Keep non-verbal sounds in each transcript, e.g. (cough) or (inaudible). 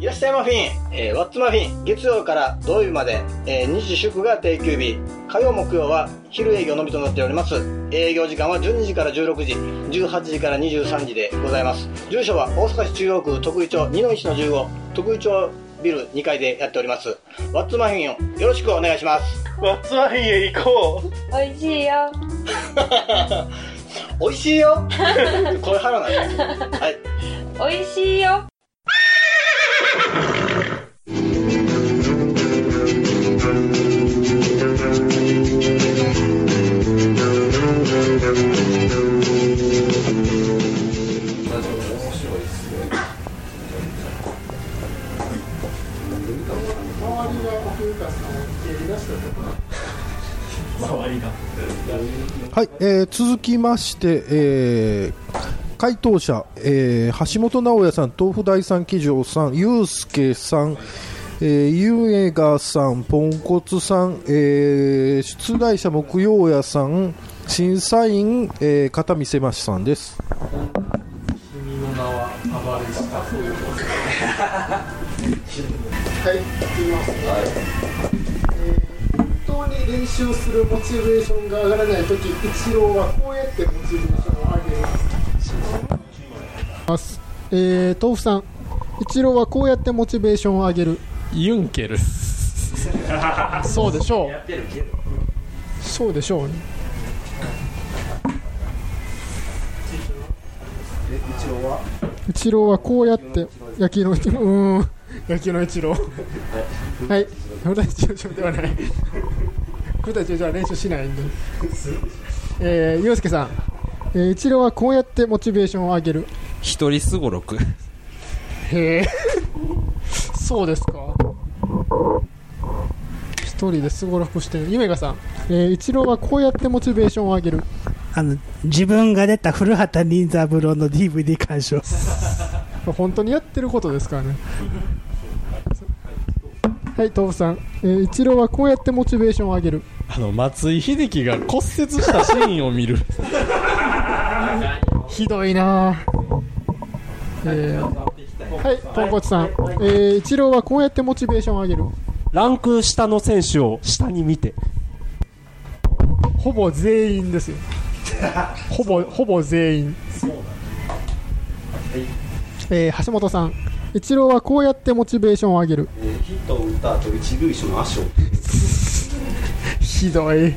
いらっしゃいマフィン、えー、ワッツマフィン、月曜から土曜日まで、えー、日時祝が定休日、火曜木曜は昼営業のみとなっております。営業時間は12時から16時、18時から23時でございます。住所は大阪市中央区徳井町2の1の15、徳井町ビル2階でやっております。ワッツマフィンをよろしくお願いします。ワッツマフィンへ行こう美味しいよ。(laughs) 美味しいよ (laughs) これ腹なんです。はい。美味しいよ。えー続きまして、えー回答者、えー橋本直也さん、豆腐大三騎乗さん、ゆうすけさん、えー、ゆえがさん、ポンコツさん、えー出題者木曜屋さん、審査員、えー片見せましさんです。君の名は暴れしたはい、いきます。えー本当に練習するモチベーションが上がらないとき、一郎はこうやってモチベーションを上げます。えー、豆腐さん、一郎はこうやってモチベーションを上げる。ユンケル。そうでしょう。そうでしょうね。一郎は？こうやって野球のうーん。野球の一郎はい。普段中長ではない普段中長は練習しないんで。えー、ゆうすけさん、えー、一郎はこうやってモチベーションを上げる。一人すごろく。へえ。そうですか。一人ですごろくしてる。ゆめがさん、えー、一郎はこうやってモチベーションを上げる。あの自分が出た古畑任三郎の DVD 鑑賞。(laughs) 本当にやってることですからねはい豆腐さん、えー、一郎はこうやってモチベーションを上げる。あの松井秀喜が骨折したシーンを見る。(laughs) ひどいな。ぁえー、はいポンコツさん、えー、一郎はこうやってモチベーションを上げる。ランク下の選手を下に見て。ほぼ全員ですよ。(laughs) ほぼほぼ全員。えー、橋本さん一郎はこうやってモチベーションを上げる。ヒットを打った後一塁手の足を。ひどい。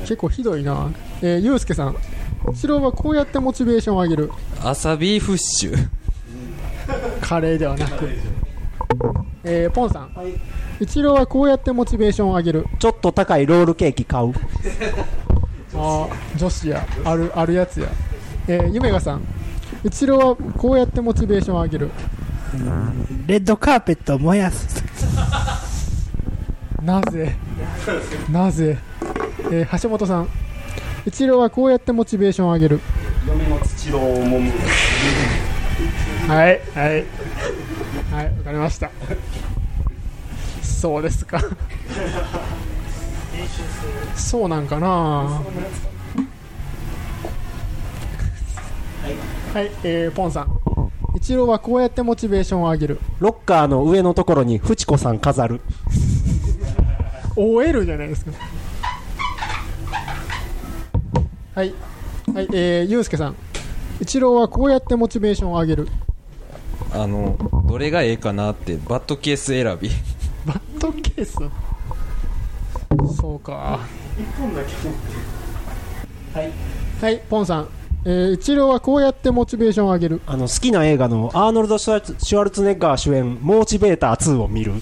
結構ひどいな。えー、ゆうすけさん。一郎はこうやってモチベーションを上げる。朝ビーフシチュ。ーカレーではなく。えー、ポンさん、一郎はこうやってモチベーションを上げる。ちょっと高いロールケーキ買う。あー女子や。あるあるやつや。えー、ゆめがさん一郎はこうやってモチベーションを上げる。レッドカーペットを燃やす。なぜ？なぜ、えー、橋本さん。一郎はこうやってモチベーションを上げる。嫁の土郎をもむ。はいはい。はいわかりました。そうですか。そうなんかなはい、えー、ポンさん。一郎はこうやってモチベーションを上げる。ロッカーの上のところにフチ子さん飾る。OL じゃないですか。はいはいえー、ゆうすけさん。一郎はこうやってモチベーションを上げる。あのどれがええかなってバットケース選び。バットケース？そうか。はいはいポンさん、えー、一郎はこうやってモチベーションを上げる。あの好きな映画のアーノルド・シュワルツシュワルツェネッガー主演「モーチベーター2」を見る。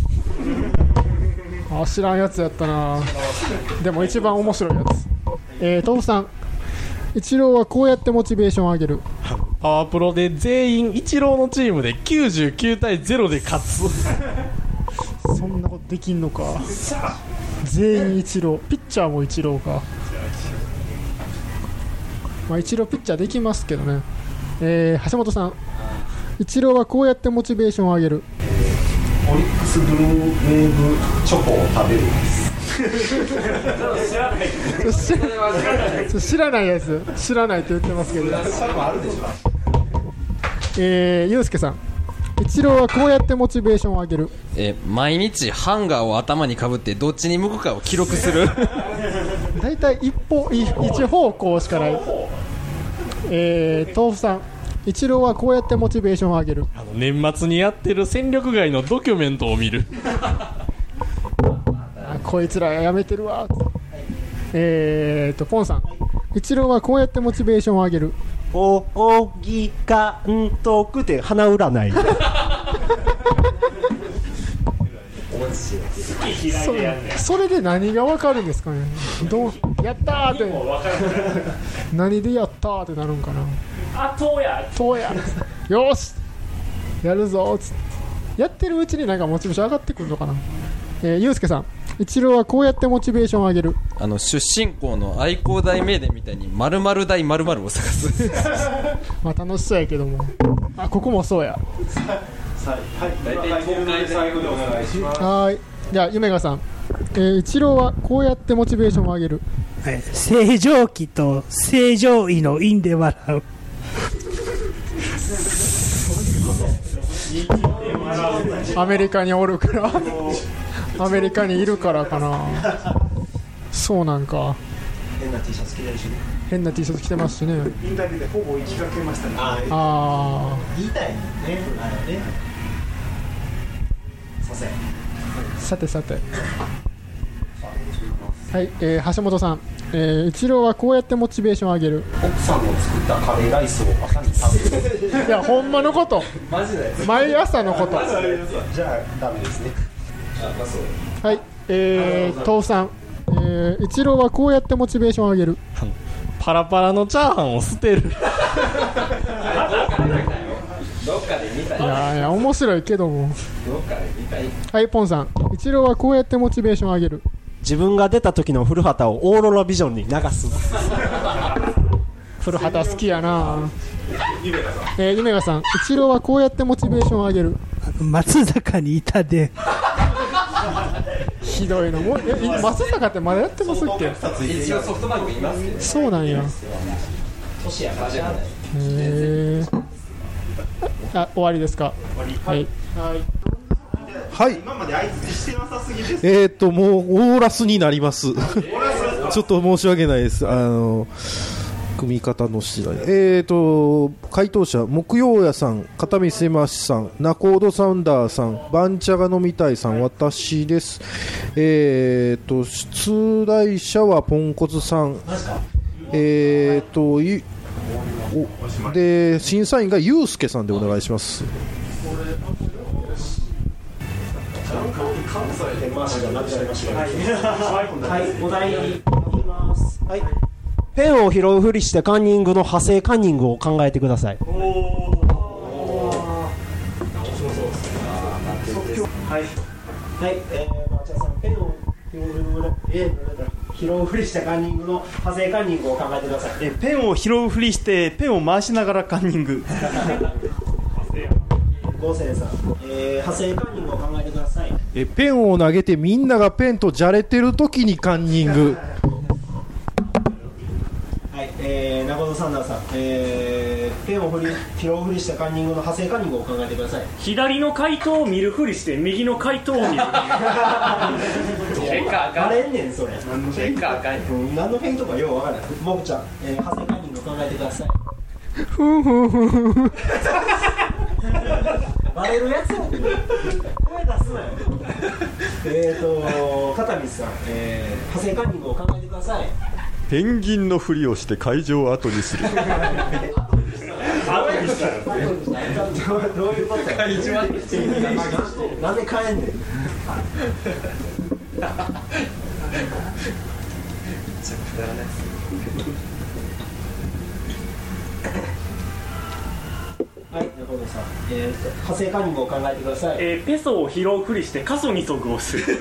あ知らんやつやったな。でも一番面白いやつ。えー、トムさん一郎はこうやってモチベーションを上げる。パワープロで全員イチローのチームで99対0で勝つ。そんなことできんのか。全員一郎。ピッチャーも一郎かまあ一郎ピッチャーできますけどね。えー、橋本さん。一郎はこうやってモチベーションを上げる。オリックスブルーウェーブチョコを食べる知らない知らない。やつ知らないって言ってますけど。えー、ゆうすけさん。一郎はこうやってモチベーションを上げる。えー毎日ハンガーを頭にかぶってどっちに向くかを記録する。大体一方い一方向しかないえー、豆腐さん一郎はこうやってモチベーションを上げる。あの年末にやってる戦力外のドキュメントを見る。あこいつらやめてるわ。えーとポンさん一郎はこうやってモチベーションを上げる。おおぎかんとくて花占いそそれで何が分かるんですかね。どう？やったーって。何でやったーってなるんかな。あとや。そうや。よーし。やるぞーつって。やってるうちになんかモチベーション上がってくるのかな。えー、ゆうすけさん一郎はこうやってモチベーションを上げる。あの出身校の愛工大名電みたいに〇〇大〇〇を探す。(laughs) まあ楽しそうやけども。あここもそうや大体東海最後でお願い。しますはーい。じゃあ夢がさん、えー、一郎はこうやってモチベーションを上げる。はい。正常期と正常位の因で笑う。アメリカにおるから。アメリカにいるからかな。そうなんか。変な T シャツ着てるしね。変な T シャツ着てますしね。インタビューでほぼ行きかけましたね。ああ言いたいねあれねさせあさてさて。はい、えー、橋本さん、えー、一郎はこうやってモチベーションを上げる。奥さんの作ったカレーライスを朝に食べる。いやほんまのこと。マジで？毎朝のこと。じゃあダメですね。はいえー、豆腐さん、えー、一郎はこうやってモチベーションを上げる。パラパラのチャーハンを捨てる (laughs) かで見たい。やーいや面白いけども。どっかで見たい。はいポンさん。一郎はこうやってモチベーションを上げる。自分が出た時の古畑をオーロラビジョンに流す。(laughs) 古畑好きやな。えー、夢がさん。一郎はこうやってモチベーションを上げる。松坂にいたで。ひどいのもうえい松坂ってまだやってますっけ？一応ソフトバンクいますけどそうなんや。へえあ終わりですか？はい。はい。今まで相槌してなさすぎですえー、ともうオーラスになります。ちょっと申し訳ないです。あの組み方の次第。えーと回答者木曜屋さん片見せましさんナコードサウンダーさん番茶が飲みたいさん私です。えーと出題者はポンコツさん。えーとで審査員がゆうすけさんでお願いします。はいお題いきます。はい。ペンを拾うふりしてカンニングの派生カンニングを考えてください。はい、はい、えー、バーチャーさん、ペンを拾うえー拾うふりしたカンニングの派生カンニングを考えてください。えペンを拾うふりしてペンを回しながらカンニング (laughs) ゴーセンさん、えー、派生カンニングを考えてください。えペンを投げてみんながペンとじゃれてる時にカンニングはい、えー、中野サンダーさん、えー、ペンを振り拾うふりしたカンニングの派生カンニングを考えてください。左の回答を見るふりして右の回答を見る結果バレんねん、それ。結果あかんようん何の変とかようわからない。もぐちゃん、えー、派生カンニングを考えてください。ふんふんふんふんバレるやつやん声出すなよえーと片道さん、えー、派生カンニングを考えてくださいペンギンのふりをして会場を後にする (laughs) どうどういうことや会場後にするなんで帰んねんはい、横田さん、えーと、派生カンニングを考えてください。えーペソを拾うふりして過疎二足をする。全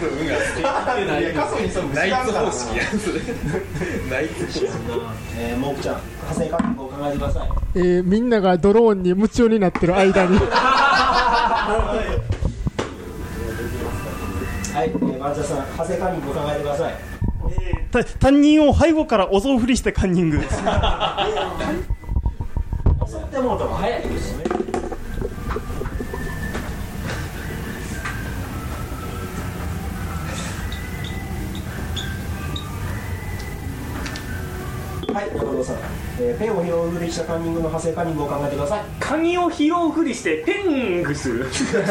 部運が好き。ナイツ方式やそれナイツ方式えー、モークちゃん、派生カンニングを考えてください。えー、みんながドローンに夢中になってる間に。はい、えー、バーチャーさん、派生カンニングを考えてください。た担任を背後から襲うふりしてカンニングはってもうた方が早いですよね。はい中野さん、えーペンを拾うふりしたカンニングの派生カンニングを考えてください。鍵を拾うふりしてペングする。それ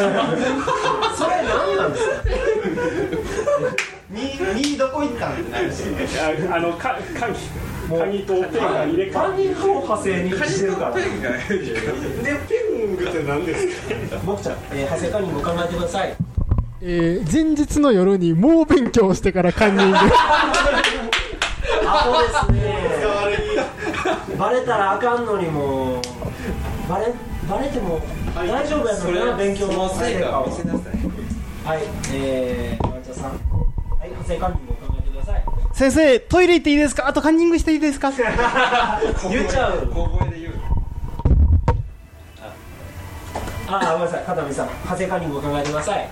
何なんですか？(laughs) みみどこ行ったんってなるしああのか鍵鍵とペンが入れ替わカニングを派生にしてるからでペングって何ですか僕ちゃん、えー、派生カンニング考えてくださいえー前日の夜に猛勉強してからカンニングアホですねバレたらあかんのにもうバレバレても大丈夫やのにな勉強の成果を見せなさいはいえー、マンチャさんはい派生カンニングを考えてください先生トイレ行っていいですか？あとカンニングしていいですか？(laughs) 言っちゃう。小声で言うああごめんなさい。片見さん派生カンニングを考えてください。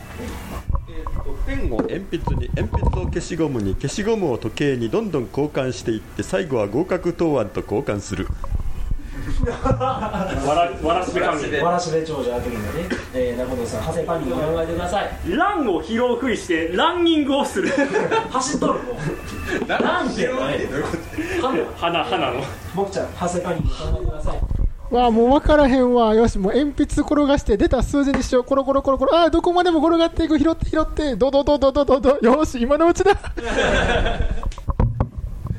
ペンを鉛筆に鉛筆を消しゴムに消しゴムを時計にどんどん交換していって最後は合格答案と交換するわらわらしべ関係わらしべ長者あけるので、えー、中野さん派生カンニングを考えてください。ランを拾うふりしてランニングをする。走っとるもうなんてない花花の。僕ちゃん派生カンニングを考えてください。わあもう分からへんわ。よしもう鉛筆転がして出た数字にしよう。コロコロコロコロ。ああどこまでも転がっていく。拾って拾って。ドドドドドドドよし今のうちだ。(laughs)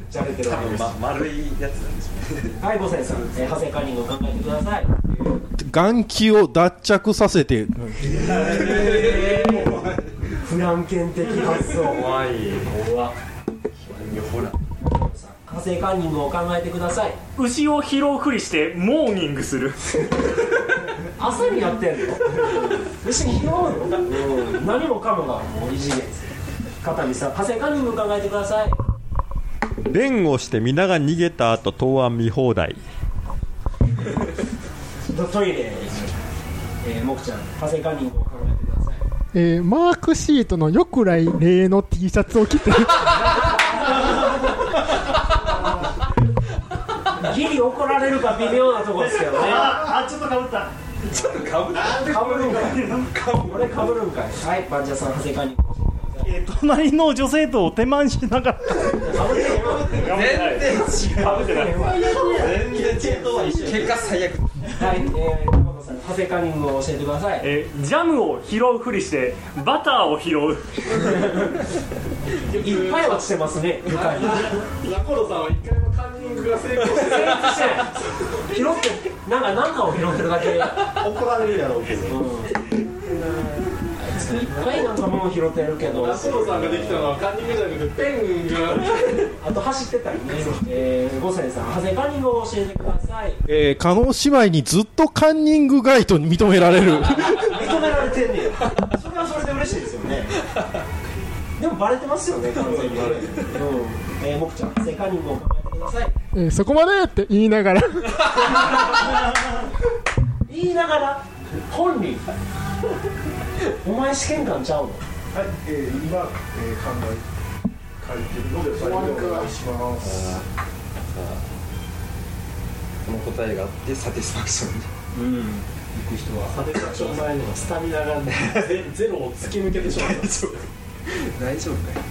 じゃれてるわけです。ま丸いやつなんですよ。ね (laughs) はい、五千さん、えー、派生カンニングを考えてください。眼気を脱着させて。フランケン的発想。怖い。怖っほら派生カンニングを考えてください。牛を拾うふりしてモーニングする朝にやってんの牛に拾うの、うん、何もかもがもう異次元です。片見さん、派生カンニングを考えてください。弁をして皆が逃げた後答案見放題トトイレ。えー、もくちゃん、派生カンニングを考えてください。えーマークシートのよくらい例の T シャツを着てギリ怒られるか微妙なとこですけどね。あちょっとかぶったちょっとかぶかぶるんかい。俺かぶるんかい。はい、バンジャーさん、隣の女性と手満しなかってへんわ全然違う。全然違う。結果最悪はい、えー、中野さ、派生カンニングを教えてください。えージャムを拾う。ふりしてバターを拾う。いっぱい落ちてますね、床に。中野さんは一回もカンニングが成功して。拾って、なんか、なんかを拾ってるだけ。怒られるやろう。けどう。んいっぱいなんかもう拾ってるけど。中野さんができたのはカンニングじゃなくてペンがあと走ってたりね。えー、五千さん、派生カンニングを教えてください。えー、加納姉妹にずっとカンニングガイドに認められる認められてんねや。(laughs) それはそれで嬉しいですよね。でもバレてますよね、完全に。うん。えー、もくちゃん、派生カンニングを考えてください。えーそこまでって言いながら (laughs) 言いながら、本人。お前試験官ちゃうの？はい、えー、今、えー、考え書いてるので、最後お願いします。この答えがあってサティスファクションうん。行く人はサティスファクション前にはスタミナが (laughs) ゼゼロを突き抜けてしまった。大丈夫かよ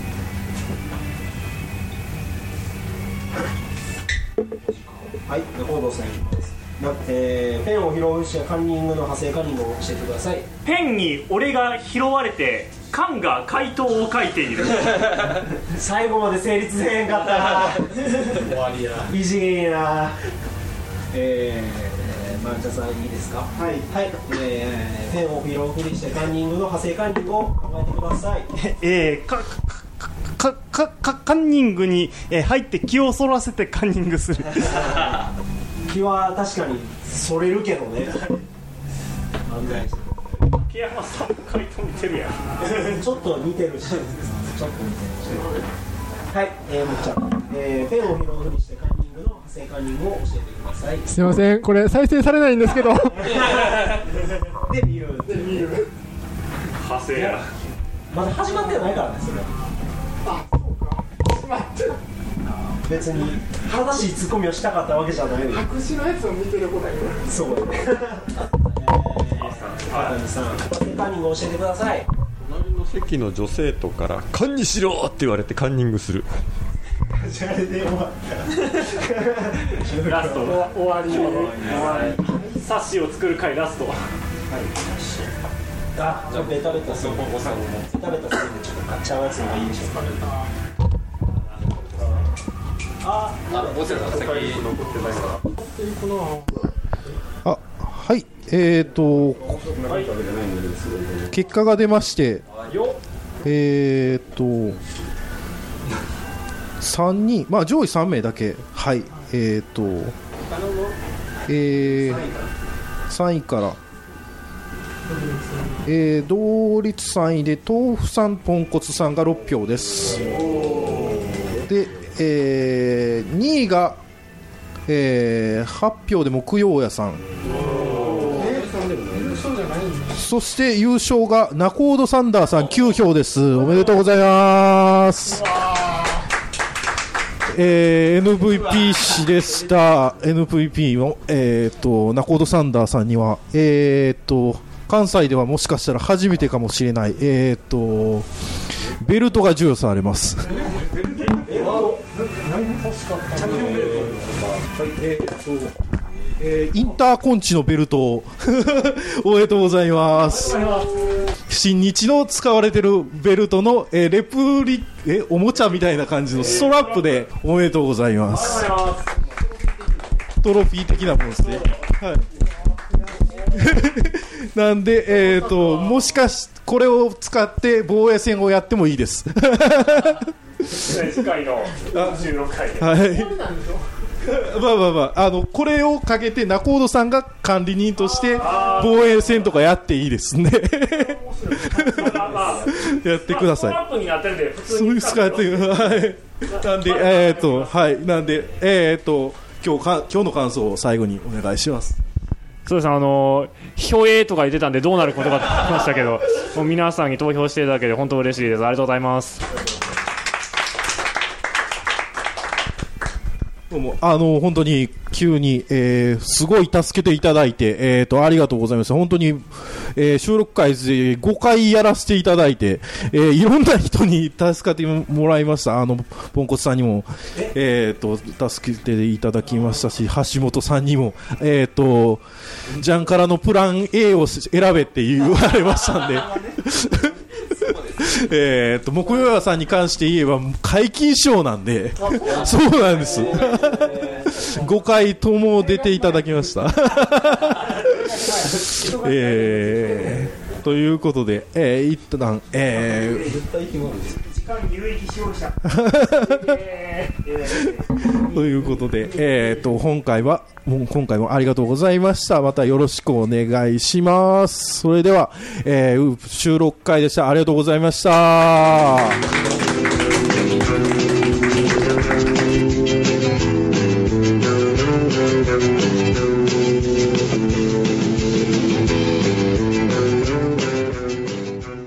はい、報道さんいきます。なえー、ペンを拾うしカンニングの派生カンニングを教えてください。ペンに俺が拾われて缶が回答を書いている (laughs) 最後まで成立せへんかったな。終わりや。異次元やな。えー、マンチャさんいいですか？はい。はい、えー、ペンを拾うふりしてカンニングの派生カンニングを考えてください。(laughs) えーかかかかカンニングに、えー入って気をそらせてカンニングする (laughs) 気は確かにそれるけどね。案外木山さんの回答見てるやん (laughs) ちょっと似てるし、ちょっと似てるし。はい、えー、もっちゃん、えー、ペンを拾うふりしてカンニングの派生カンニングを教えてください。すいませんこれ再生されないんですけどで、見る。で、見る。派生やまだ始まってないからね、それ別に正しいツッコミをしたかったわけじゃないのよ。白紙のやつを見てることはそう。だね川谷さん。カンニング教えてください。隣の席の女生徒から「缶にしろ!」って言われてカンニングする。じゃああれで終わったラスト。終わり。終わり。サッシを作る回ラスト。あ、じゃあベタベタする。ポンコさんも。ベタベタするんでちょっと買っちゃうやつがいいでしょうかあ、あ、ボスさん先残ってないかあはいえーと結果が出ましてえーと3人まあ上位3名だけはいえーとえー、3位からえー同率3位で豆腐さんポンコツさんが6票です。で、えー、2位が、えー、8票で木曜屋さん。そして優勝がナコード・サンダーさん。9票です。おめでとうございます。えー MVP 氏でした MVP の、えー、とナコード・サンダーさんには、えー、と関西ではもしかしたら初めてかもしれない、えー、とベルトが授与されます。えーインターコンチのベルトを (laughs) おめでとうございます。新日の使われてるベルトの、えーレプリえおもちゃみたいな感じのストラップでおめでとうございます。トロフィー的なものですね、はい、(laughs) なんで、えー、ともしかしこれを使って防衛戦をやってもいいです次回の16回ではいまあまあまあ、あの、これをかけて、ナコードさんが管理人として、防衛戦とかやっていいですね。やってください。そういうに使ってる。はい。なんで、えっ、と、はい。なんで、えっ、と、今日か、今日の感想を最後にお願いします。そうですねあの表映とか言ってたんでどうなることかって言ってましたけど (laughs) もう皆さんに投票していただけて本当嬉しいです。ありがとうございます。どうも、あの、本当に急に、えーすごい助けていただいて、えっ、と、ありがとうございます。本当に、えー収録会で5回やらせていただいて、えーいろんな人に助けてもらいました。あの、ポンコツさんにも、えっ、と、助けていただきましたし、橋本さんにも、えっ、と、ジャンカラのプラン A を選べって言われましたんで、(laughs) えっと、木曜屋さんに関して言えば、解禁賞なんで、そうなんです。5回とも出ていただきました。(laughs) えーということで、えー、一旦、えー。(laughs) ということで、えー、と今回はもう今回もありがとうございました。またよろしくお願いします。それでは、えー収録会でした。ありがとうございました